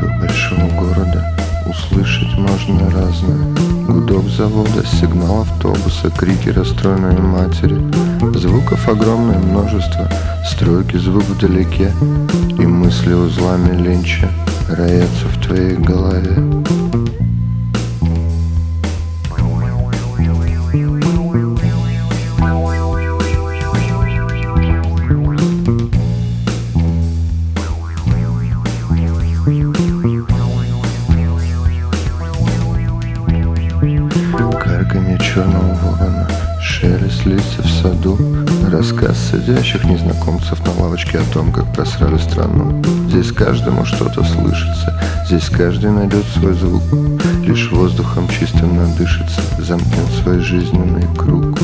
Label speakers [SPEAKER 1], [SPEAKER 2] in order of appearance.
[SPEAKER 1] В большого города услышать можно разное. Гудок завода, сигнал автобуса, крики расстроенной матери. Звуков огромное множество, стройки звук вдалеке. И мысли узлами ленча роятся в твоей голове. Карканье черного ворона, шелест листьев в саду, Рассказ сидящих незнакомцев на лавочке о том, как просрали страну. Здесь каждому что-то слышится, здесь каждый найдет свой звук, Лишь воздухом чистым надышится, замкнет свой жизненный круг.